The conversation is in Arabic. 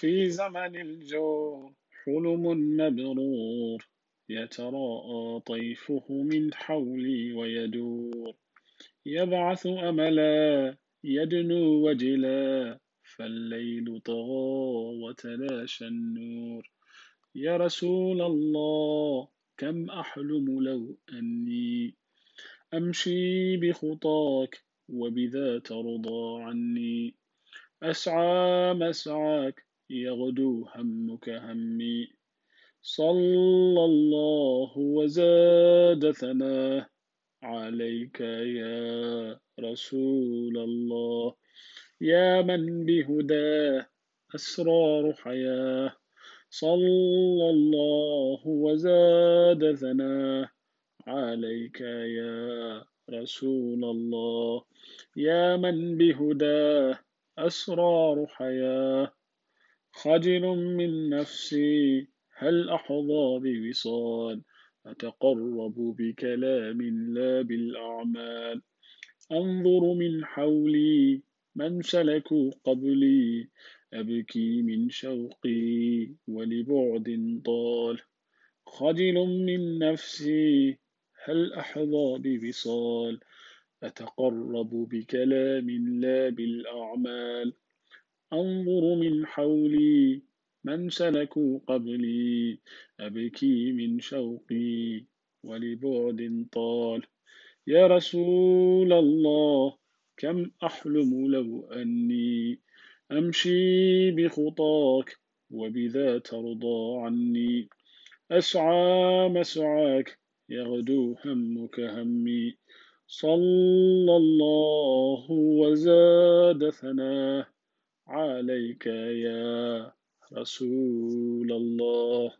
في زمن الجور حلم مبرور يتراءى طيفه من حولي ويدور. يبعث أملا يدنو وجلا فالليل طغى وتلاشى النور. يا رسول الله كم أحلم لو أني أمشي بخطاك وبذا ترضى عني. أسعى مسعاك يغدو همك همي. صلى الله وزاد ثناه عليك يا رسول الله. يا من بهداه أسرار حياة. صلى الله وزاد ثناه عليك يا رسول الله. يا من بهداه أسرار حياة. خجل من نفسي هل أحظى بوصال؟ أتقرب بكلام لا بالأعمال. أنظر من حولي من سلكوا قبلي؟ أبكي من شوقي ولبعد طال. خجل من نفسي هل أحظى بوصال؟ أتقرب بكلام لا بالأعمال. أنظر من حولي من سلكوا قبلي؟ أبكي من شوقي ولبعد طال. يا رسول الله كم أحلم لو أني أمشي بخطاك وبذا ترضى عني. أسعى مسعاك يغدو همك همي. صلى الله وزاد ثناه. عليك يا رسول الله.